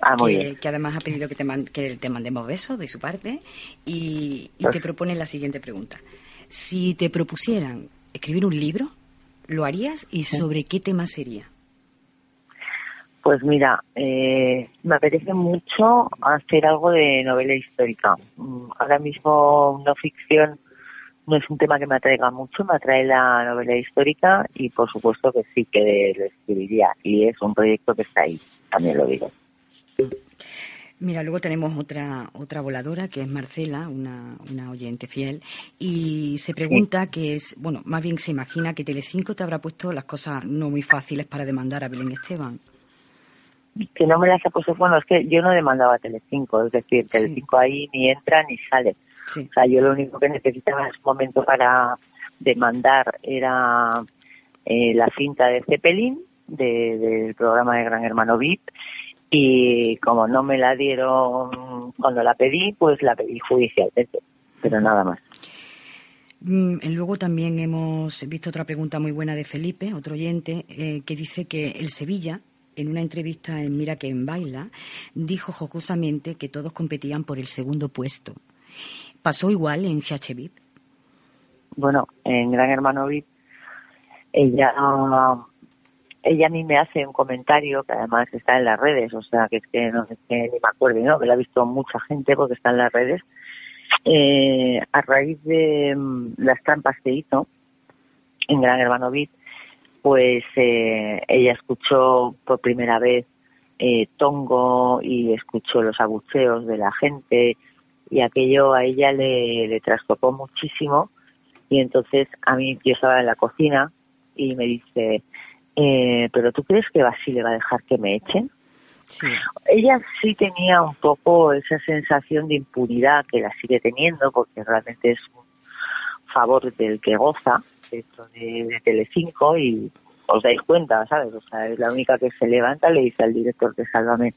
Ah, muy que, bien. que además ha pedido que te, man- que te mandemos besos de su parte y, y Pues- te propone la siguiente pregunta. Si te propusieran escribir un libro, ¿lo harías y sobre qué tema sería? Pues mira, eh, me apetece mucho hacer algo de novela histórica. Mm, Ahora mismo no ficción no es un tema que me atraiga mucho, me atrae la novela histórica y por supuesto que sí que lo escribiría y es un proyecto que está ahí, también lo digo. Mira, luego tenemos otra otra voladora que es Marcela, una, una oyente fiel, y se pregunta que es, bueno, más bien se imagina que Telecinco te habrá puesto las cosas no muy fáciles para demandar a Belén Esteban. Que no me las ha puesto, bueno, es que yo no demandaba a Telecinco, es decir, Sí. Telecinco ahí ni entra ni sale. Sí. O sea, yo lo único que necesitaba en ese momento para demandar era eh, la cinta de Zeppelin de- del programa de Gran Hermano VIP y como no me la dieron cuando la pedí, pues la pedí judicialmente, pero nada más. Mm, Luego también hemos visto otra pregunta muy buena de Felipe, otro oyente, eh, que dice que el Sevilla, en una entrevista en Mira que en Baila, dijo jocosamente que todos competían por el segundo puesto. ¿Pasó igual en GH? Bueno, en Gran Hermano VIP, ella, ella a me hace un comentario que además está en las redes, o sea, que es que no es que ni me acuerdo, ¿no? Que lo ha visto mucha gente porque está en las redes. Eh, a raíz de mm, las trampas que hizo en Gran Hermano VIP, pues eh, ella escuchó por primera vez eh, Tongo y escuchó los abucheos de la gente y aquello a ella le, le trastocó muchísimo y entonces a mí yo estaba en la cocina y me dice, eh, pero ¿tú crees que Basile va a dejar que me echen? Sí. Ella sí tenía un poco esa sensación de impunidad que la sigue teniendo porque realmente es un favor del que goza dentro de, de Telecinco y os dais cuenta, ¿sabes? O sea, es la única que se levanta, le dice al director de Sálvame,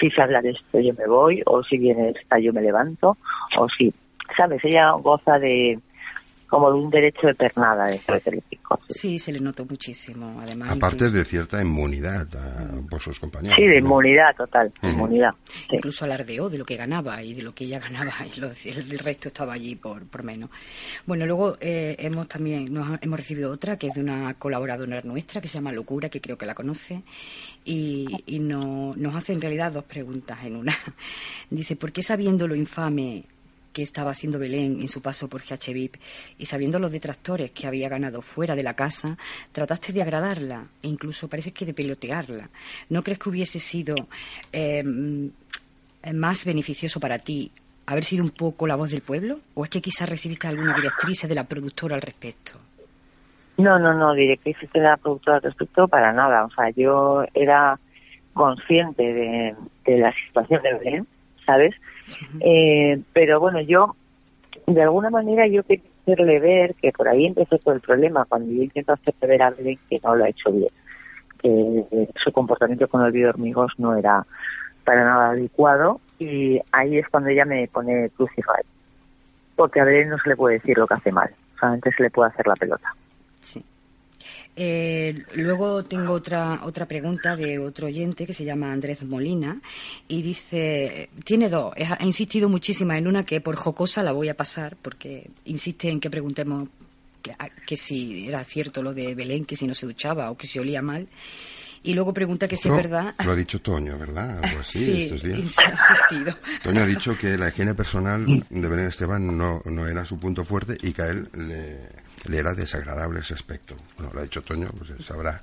si se habla de esto yo me voy, o si viene esta yo me levanto, o si, ¿sabes? Ella goza de como de un derecho de pernada dentro de Telecinco. sí. Sí, se le notó muchísimo, además. Aparte incluso, de cierta inmunidad a- por sus compañeros. Sí, de ¿no? inmunidad total, inmunidad. sí. incluso alardeó de lo que ganaba y de lo que ella ganaba y lo- el, el resto estaba allí por, por menos. Bueno, luego eh, hemos también nos ha- hemos recibido otra que es de una colaboradora nuestra que se llama Locura, que creo que la conoce, y, y no- nos hace en realidad dos preguntas en una. Dice, ¿por qué sabiendo lo infame que estaba haciendo Belén en su paso por GHVIP y sabiendo los detractores que había ganado fuera de la casa, trataste de agradarla e incluso parece que de pelotearla. ¿No crees que hubiese sido eh, más beneficioso para ti haber sido un poco la voz del pueblo? ¿O es que quizás recibiste alguna directriz de la productora al respecto? No, no, no, directrices de la productora al respecto para nada. O sea, yo era consciente de la situación de Belén, ¿sabes? Eh, pero bueno, yo, de alguna manera, yo quería hacerle ver que por ahí empezó todo el problema, cuando yo intento hacerle ver a Belén que no lo ha hecho bien, que eh, su comportamiento con el video hormigos no era para nada adecuado, y ahí es cuando ella me pone crucified. Porque a Belén no se le puede decir lo que hace mal, solamente se le puede hacer la pelota. Sí. Eh, luego tengo otra otra pregunta de otro oyente que se llama Andrés Molina y dice tiene dos ha insistido muchísimas en una que por jocosa la voy a pasar porque insiste en que preguntemos que, que si era cierto lo de Belén que si no se duchaba o que si olía mal y luego pregunta que si No, es verdad Lo ha dicho Toño, ¿verdad? Algo así sí estos días. ins- ha insistido Toño ha dicho que la higiene personal de Belén Esteban no, no era su punto fuerte y que a él le, le era desagradable ese aspecto. Bueno, lo ha dicho Toño, pues él sabrá.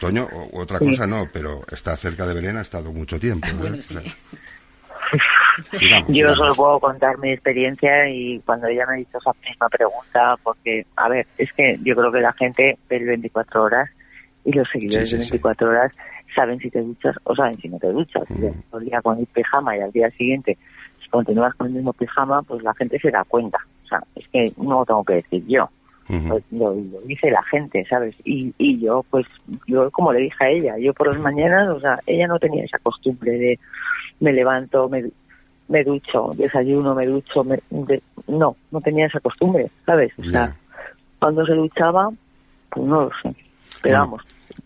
Toño, o- otra cosa no, pero está cerca de Belén, ha estado mucho tiempo. ¿eh? Bueno, O sí. sea, sigamos, Yo solo puedo contar mi experiencia y cuando ella me hizo esa misma pregunta, porque, a ver, es que yo creo que la gente ve el 24 horas y los seguidores Sí, sí, de sí. 24 horas saben si te duchas o saben si no te duchas. Si Mm. día con el pijama y al día siguiente si continúas con el mismo pijama, pues la gente se da cuenta. O sea, es que no lo tengo que decir yo. Pues lo, lo dice la gente, ¿sabes? Y, y yo, pues, yo como le dije a ella, yo por las mañanas, o sea, ella no tenía esa costumbre de me levanto, me, me ducho, desayuno, me ducho, me- de- no, no tenía esa costumbre, ¿sabes? O sea, cuando se duchaba, pues no lo sé. Pero Bueno, vamos,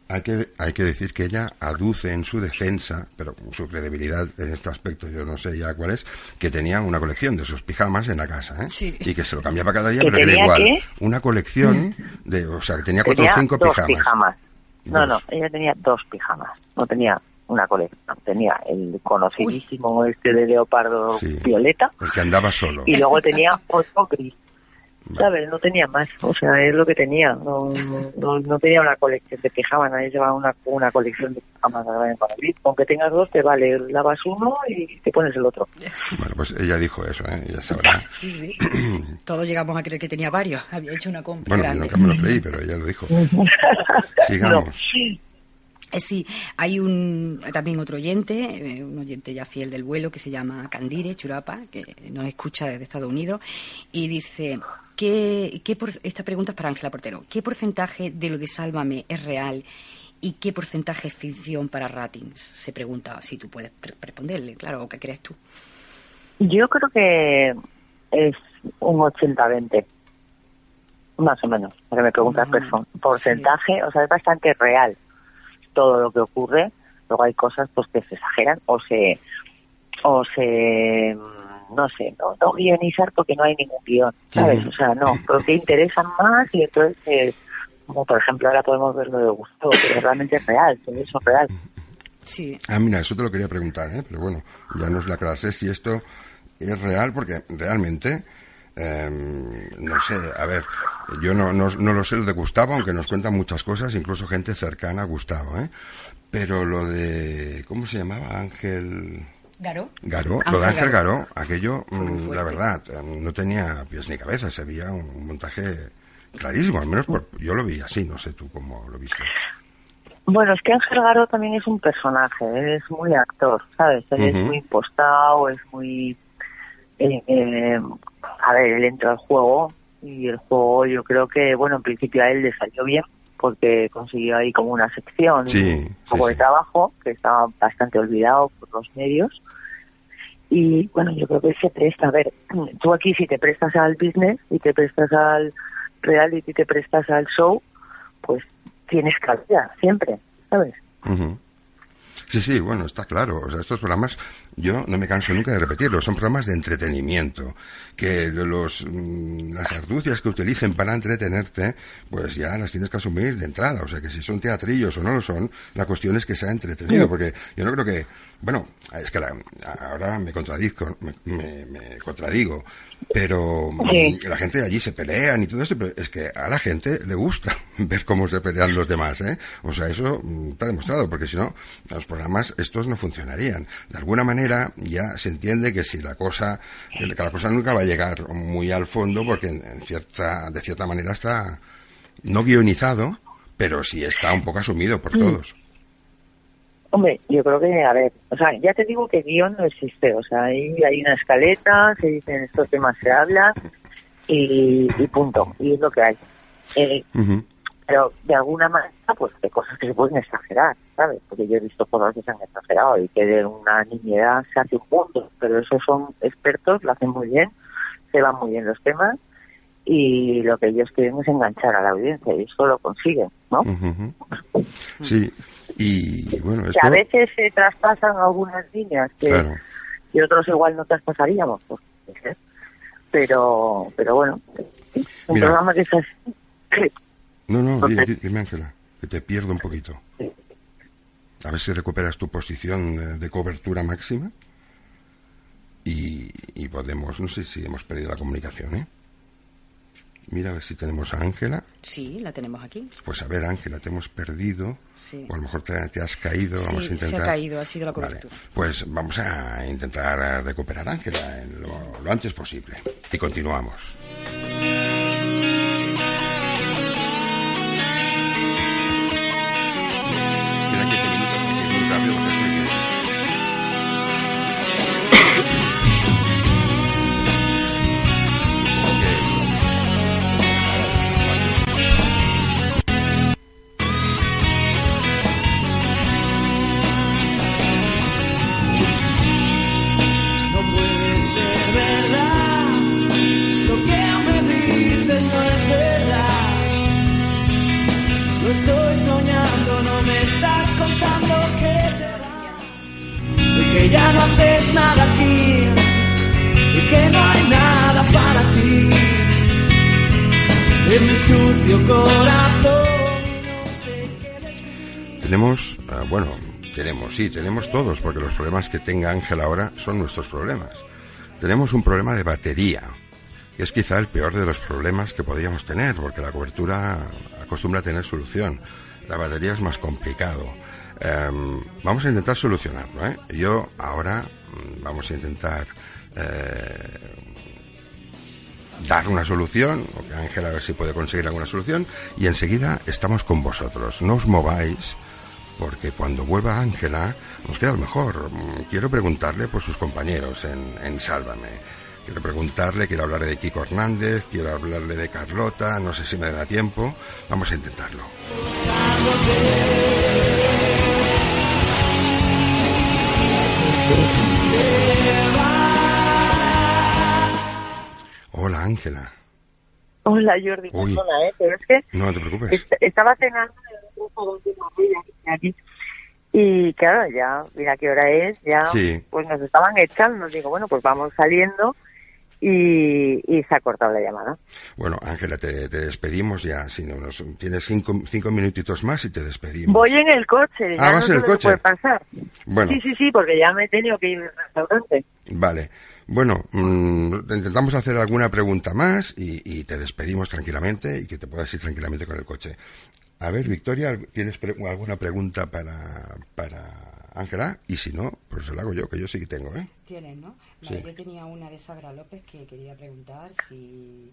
Hay que, hay que decir que ella aduce en su defensa, pero su credibilidad en este aspecto yo no sé ya cuál es, que tenía una colección de sus pijamas en la casa, ¿eh? Sí. Y que se lo cambiaba cada día, ¿Que pero era igual. qué? Una colección de, o sea, que tenía cuatro o cinco dos pijamas. No, Dos. no, ella tenía dos pijamas, no tenía una colección, tenía el conocidísimo este de leopardo Sí. violeta El que andaba solo. y luego tenía otro gris. ¿Sabes? No tenía más, o sea, es lo que tenía. No, no, no tenía una colección de pijamas, nadie llevaba una, una colección de pijamas el gris. Aunque tengas dos, te vale, lavas uno y te pones el otro. Bueno, pues ella dijo eso, ¿eh? Ella sabrá. Sí, sí. Todos llegamos a creer que tenía varios. Había hecho una compra Bueno, yo grande. nunca me lo creí, pero ella lo dijo. Sigamos. Eh, Sí, hay un también otro oyente, eh, un oyente ya fiel del vuelo que se llama Candire Churapa, que nos escucha desde Estados Unidos y dice ¿qué, qué por- esta pregunta es para Ángela Portero. ¿Qué porcentaje de lo de Sálvame es real y qué porcentaje es ficción para ratings? Se pregunta si tú puedes responderle, claro, o qué crees tú. Yo creo que es un 80-20, más o menos, porque me preguntas Ah, porcentaje, o sea, es bastante real todo lo que ocurre. Luego hay cosas pues que se exageran o se, o se, no sé, no, no guionizar porque no hay ningún guion, ¿sabes? O sea, no, porque interesan más y entonces, eh, como por ejemplo ahora podemos ver lo de Gustavo, pero realmente es real, todo eso es real. Sí, Ah, mira, eso te lo quería preguntar, ¿eh? Pero bueno, ya nos la aclaré si esto es real, porque realmente, em, no sé, a ver, yo no, no, no lo sé lo de Gustavo, aunque nos cuentan muchas cosas, incluso gente cercana a Gustavo, ¿eh? Pero lo de, ¿cómo se llamaba? Ángel... Garo. Garó, Ángel lo de Ángel Garó. Garó, aquello, mm, la verdad, eh, no tenía pies ni cabeza, se veía un montaje clarísimo, al menos por- yo lo vi así, no sé tú cómo lo viste. Bueno, es que Ángel Garo también es un personaje, él es muy actor, ¿sabes? Él es muy impostado, es muy... eh, eh, a ver, él entra al juego y el juego yo creo que, bueno, en principio a él le salió bien porque consiguió ahí como una sección, Sí, un poco sí, de sí. trabajo que estaba bastante olvidado los medios. Y bueno, yo creo que se presta. A ver, tú aquí si te prestas al business y te prestas al reality, te prestas al show, pues tienes calidad siempre, ¿sabes? Ujú. Sí, sí, bueno, está claro. O sea, estos programas, yo no me canso nunca de repetirlos, son programas de entretenimiento. Que los, mm, las argucias que utilicen para entretenerte, pues ya las tienes que asumir de entrada. O sea, que si son teatrillos o no lo son, la cuestión es que sea entretenido. Porque yo no creo que, bueno, es que la- ahora me contradizco, me, me- me contradigo. Pero Sí. la gente allí se pelean y todo eso, pero es que a la gente le gusta ver cómo se pelean los demás, ¿eh? O sea, eso mm, está demostrado, porque si no, los programas estos no funcionarían. De alguna manera ya se entiende que si la cosa, que la cosa nunca va a llegar muy al fondo, porque en, cierta, de cierta manera está no guionizado, pero sí está un poco asumido por todos. Hombre, yo creo que, a ver, o sea, ya te digo que guion no existe, o sea, ahí hay una escaleta, se dicen estos temas, se habla y, y punto, y es lo que hay. Eh, pero de alguna manera, pues hay cosas que se pueden exagerar, ¿sabes? Porque yo he visto cosas que se han exagerado y que de una niñedad se hace un mundo, pero esos son expertos, lo hacen muy bien, se van muy bien los temas y lo que ellos quieren es enganchar a la audiencia y eso lo consiguen, ¿no? Sí, y bueno, Que esto... a veces se traspasan algunas líneas que, Claro. y otros igual no traspasaríamos, pues, pero, pero bueno, un Mira. programa que es así, No, no, dime Ángela, que te pierdo un poquito. A ver si recuperas tu posición de cobertura máxima. Y, y podemos, no sé si hemos perdido la comunicación, ¿eh? Mira a ver si tenemos a Ángela. Sí, la tenemos aquí. Pues a ver, Ángela, te hemos perdido. Sí. O a lo mejor te, te has caído. Sí, vamos a se ha intentar. caído, ha sido la Vale, cobertura. Pues vamos a intentar recuperar a Ángela lo, lo antes posible. Y continuamos. Tenemos, ah, bueno, tenemos, sí, tenemos todos, porque los problemas que tenga Ángel ahora son nuestros problemas. Tenemos un problema de batería, que es quizá el peor de los problemas que podíamos tener, porque la cobertura acostumbra a tener solución. La batería es más complicado. Em, vamos a intentar solucionarlo, ¿eh? Yo ahora mm, vamos a intentar eh, dar una solución, o que Ángel a ver si puede conseguir alguna solución, y enseguida estamos con vosotros. No os mováis, porque cuando vuelva Ángela nos queda lo mejor. Quiero preguntarle por sus compañeros en, en Sálvame. Quiero preguntarle, quiero hablarle de Kiko Hernández, quiero hablarle de Carlota, no sé si me da tiempo. Vamos a intentarlo. Hola Ángela. Hola Jordi, Uy. perdona, ¿eh? pero es que No te preocupes. est- estaba cenando aquí. Y claro, ya, mira qué hora es, ya, Sí. pues nos estaban echando. Digo, bueno, pues vamos saliendo y, y se ha cortado la llamada. Bueno, Ángela, te, te despedimos ya. Si no, nos, tienes cinco, cinco minutitos más y te despedimos. Voy en el coche, ya Ah, no ¿vas en el coche? puede pasar. Bueno. Sí, sí, sí, porque ya me he tenido que ir al restaurante. Vale. Bueno, mm, intentamos hacer alguna pregunta más y, y te despedimos tranquilamente y que te puedas ir tranquilamente con el coche. A ver, Victoria, ¿tienes pre- alguna pregunta para para Ángela? Y si no, pues se la hago yo, que yo sí que tengo, ¿eh? Tienes, ¿no? Vale, Sí. Yo tenía una de Sagra López que quería preguntar si,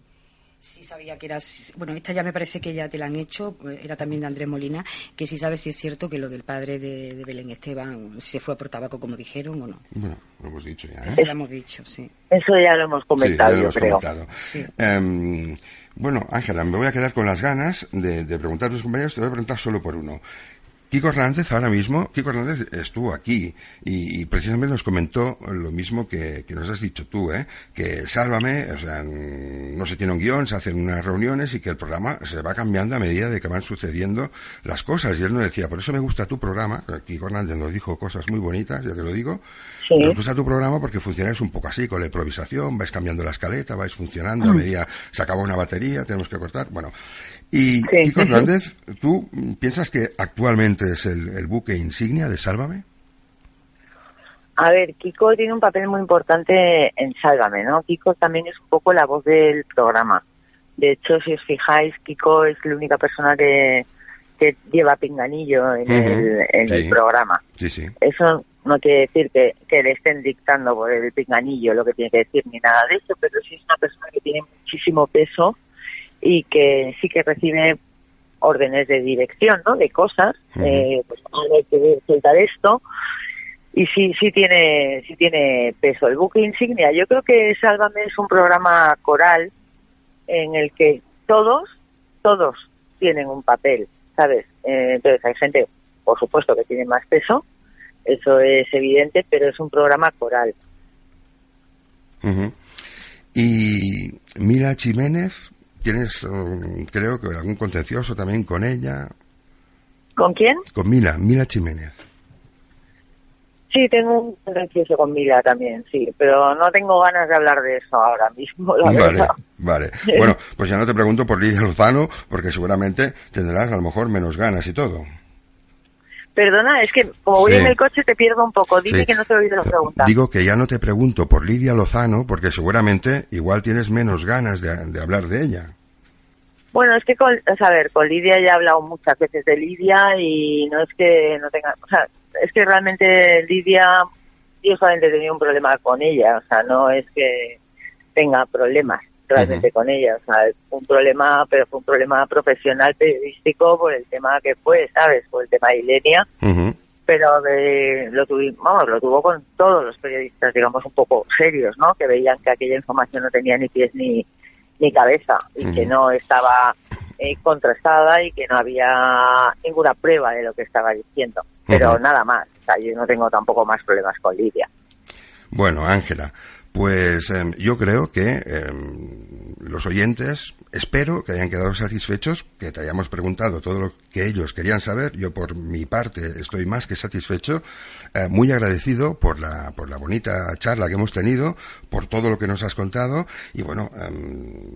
si sabía que era... Bueno, esta ya me parece que ya te la han hecho, eh, era también de Andrés Molina, que si sabes si es cierto que lo del padre de, de Belén Esteban se fue a por tabaco como dijeron o no. Bueno, lo hemos dicho ya, ¿eh? Eso lo hemos dicho, sí. Eso ya lo hemos Sí, comentado, ya lo yo hemos creo. comentado. Sí. Bueno, Ángela, me voy a quedar con las ganas de, de preguntar a tus compañeros, te voy a preguntar solo por uno. Kiko Hernández, ahora mismo, Kiko Hernández estuvo aquí y, y precisamente nos comentó lo mismo que, que nos has dicho tú, ¿eh? que Sálvame, o sea, no se tiene un guion, se hacen unas reuniones y que el programa se va cambiando a medida de que van sucediendo las cosas. Y él nos decía, por eso me gusta tu programa, Kiko Hernández nos dijo cosas muy bonitas, ya te lo digo, Sí. nos gusta tu programa porque funcionáis un poco así, con la improvisación, vais cambiando la escaleta, vais funcionando a medida se acaba una batería, tenemos que cortar, bueno. Y Sí. Kiko Hernández, ¿tú piensas que actualmente es el, el buque insignia de Sálvame? A ver, Kiko tiene un papel muy importante en Sálvame, ¿no? Kiko también es un poco la voz del programa. De hecho, si os fijáis, Kiko es la única persona que, que lleva pinganillo en, Ujú, el, en sí. el programa. Sí, sí. Eso no quiere decir que, que le estén dictando por el pinganillo lo que tiene que decir ni nada de eso, pero sí es una persona que tiene muchísimo peso y que sí que recibe órdenes de dirección, ¿no? De cosas, Ujú. eh, pues ahora hay que soltar esto y sí, sí tiene, sí tiene peso. El buque insignia, yo creo que Sálvame es un programa coral en el que todos, todos tienen un papel, ¿sabes? Eh, entonces hay gente, por supuesto, que tiene más peso, eso es evidente, pero es un programa coral. Ujú. Y Mila Jiménez, tienes, mm, creo que algún contencioso también con ella, ¿Con quién? con Mila, Mila Jiménez. Sí, tengo un contencioso con Mila también, sí, pero no tengo ganas de hablar de eso ahora mismo, la Vale, verdad. vale. Bueno, pues ya no te pregunto por Lidia Lozano, porque seguramente tendrás a lo mejor menos ganas y todo. Perdona, es que como voy Sí. en el coche te pierdo un poco, dime Sí. que no te he oído la pregunta. Digo que ya no te pregunto por Lidia Lozano, porque seguramente igual tienes menos ganas de, de hablar de ella. Bueno, es que con, a ver, con Lidia ya he hablado muchas veces de Lidia y no es que no tenga, o sea, es que realmente Lidia, yo solamente he tenido un problema con ella, o sea, no es que tenga problemas realmente con ella, o sea, un problema, pero fue un problema profesional periodístico por el tema que fue, ¿sabes? Por el tema de Ilenia, pero de, lo tuvimos, vamos, lo tuvo con todos los periodistas, digamos, un poco serios, ¿no? Que veían que aquella información no tenía ni pies ni, ni cabeza y que no estaba eh, contrastada y que no había ninguna prueba de lo que estaba diciendo. Pero nada más, o sea, yo no tengo tampoco más problemas con Lidia. Bueno, Ángela, pues em, yo creo que em, los oyentes espero que hayan quedado satisfechos, que te hayamos preguntado todo lo que ellos querían saber. Yo, por mi parte, estoy más que satisfecho, eh, muy agradecido por la, por la bonita charla que hemos tenido, por todo lo que nos has contado y, bueno, em,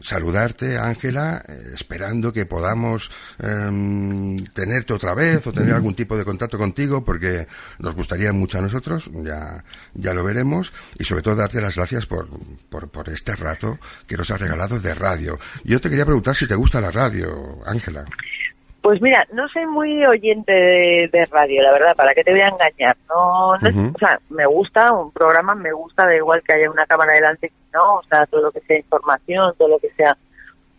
saludarte, Ángela, eh, esperando que podamos em, tenerte otra vez o tener algún tipo de contacto contigo, porque nos gustaría mucho a nosotros, ya, ya lo veremos, y sobre todo darte las gracias por, por, por este rato que nos has regalado de radio. Yo te quería preguntar si te gusta la radio, Ángela. Pues mira, no soy muy oyente de, de radio, la verdad, ¿para qué te voy a engañar? No, no es- o sea, me gusta un programa, me gusta, da igual que haya una cámara delante, no, o sea, todo lo que sea información, todo lo que sea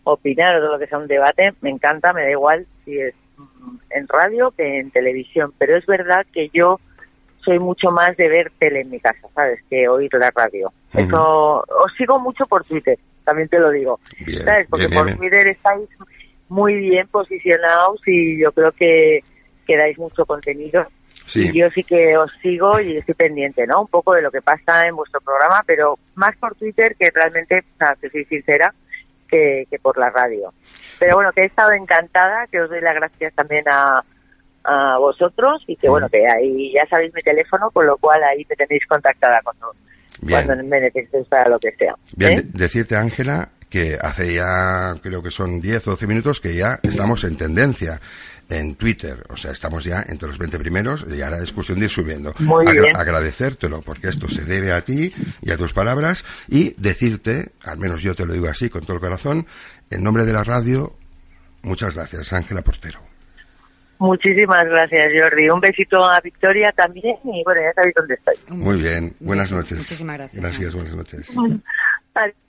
opinar todo lo que sea un debate, me encanta, me da igual si es mm, en radio que en televisión, pero es verdad que yo soy mucho más de ver tele en mi casa, ¿sabes? Que oír la radio. Eso, os sigo mucho por Twitter, también te lo digo. Bien, ¿sabes? Porque bien, bien, por. Twitter estáis muy bien posicionados y yo creo que, que dais mucho contenido. Sí. Yo sí que os sigo y estoy pendiente, ¿no? Un poco de lo que pasa en vuestro programa, pero más por Twitter que realmente, o sea, que soy sincera, que, que por la radio. Pero bueno, que he estado encantada, que os doy las gracias también a, a vosotros y que bueno, que ahí ya sabéis mi teléfono, con lo cual ahí me tenéis contactada cuando, Bien. cuando me necesitéis para lo que sea. Bien, ¿eh? de- decirte, Ángela, que hace ya, creo que son 10 o 12 minutos, que ya estamos en tendencia en Twitter. O sea, estamos ya entre los 20 primeros y ahora es cuestión de ir subiendo. Muy Agra- bien. Agradecértelo, porque esto se debe a ti y a tus palabras, y decirte, al menos yo te lo digo así, con todo el corazón, en nombre de la radio, muchas gracias, Ángela Portero. Muchísimas gracias, Jordi. Un besito a Victoria también y bueno, ya sabéis dónde estoy. Muy bien, buenas noches. Muchísimas gracias. Gracias, buenas noches.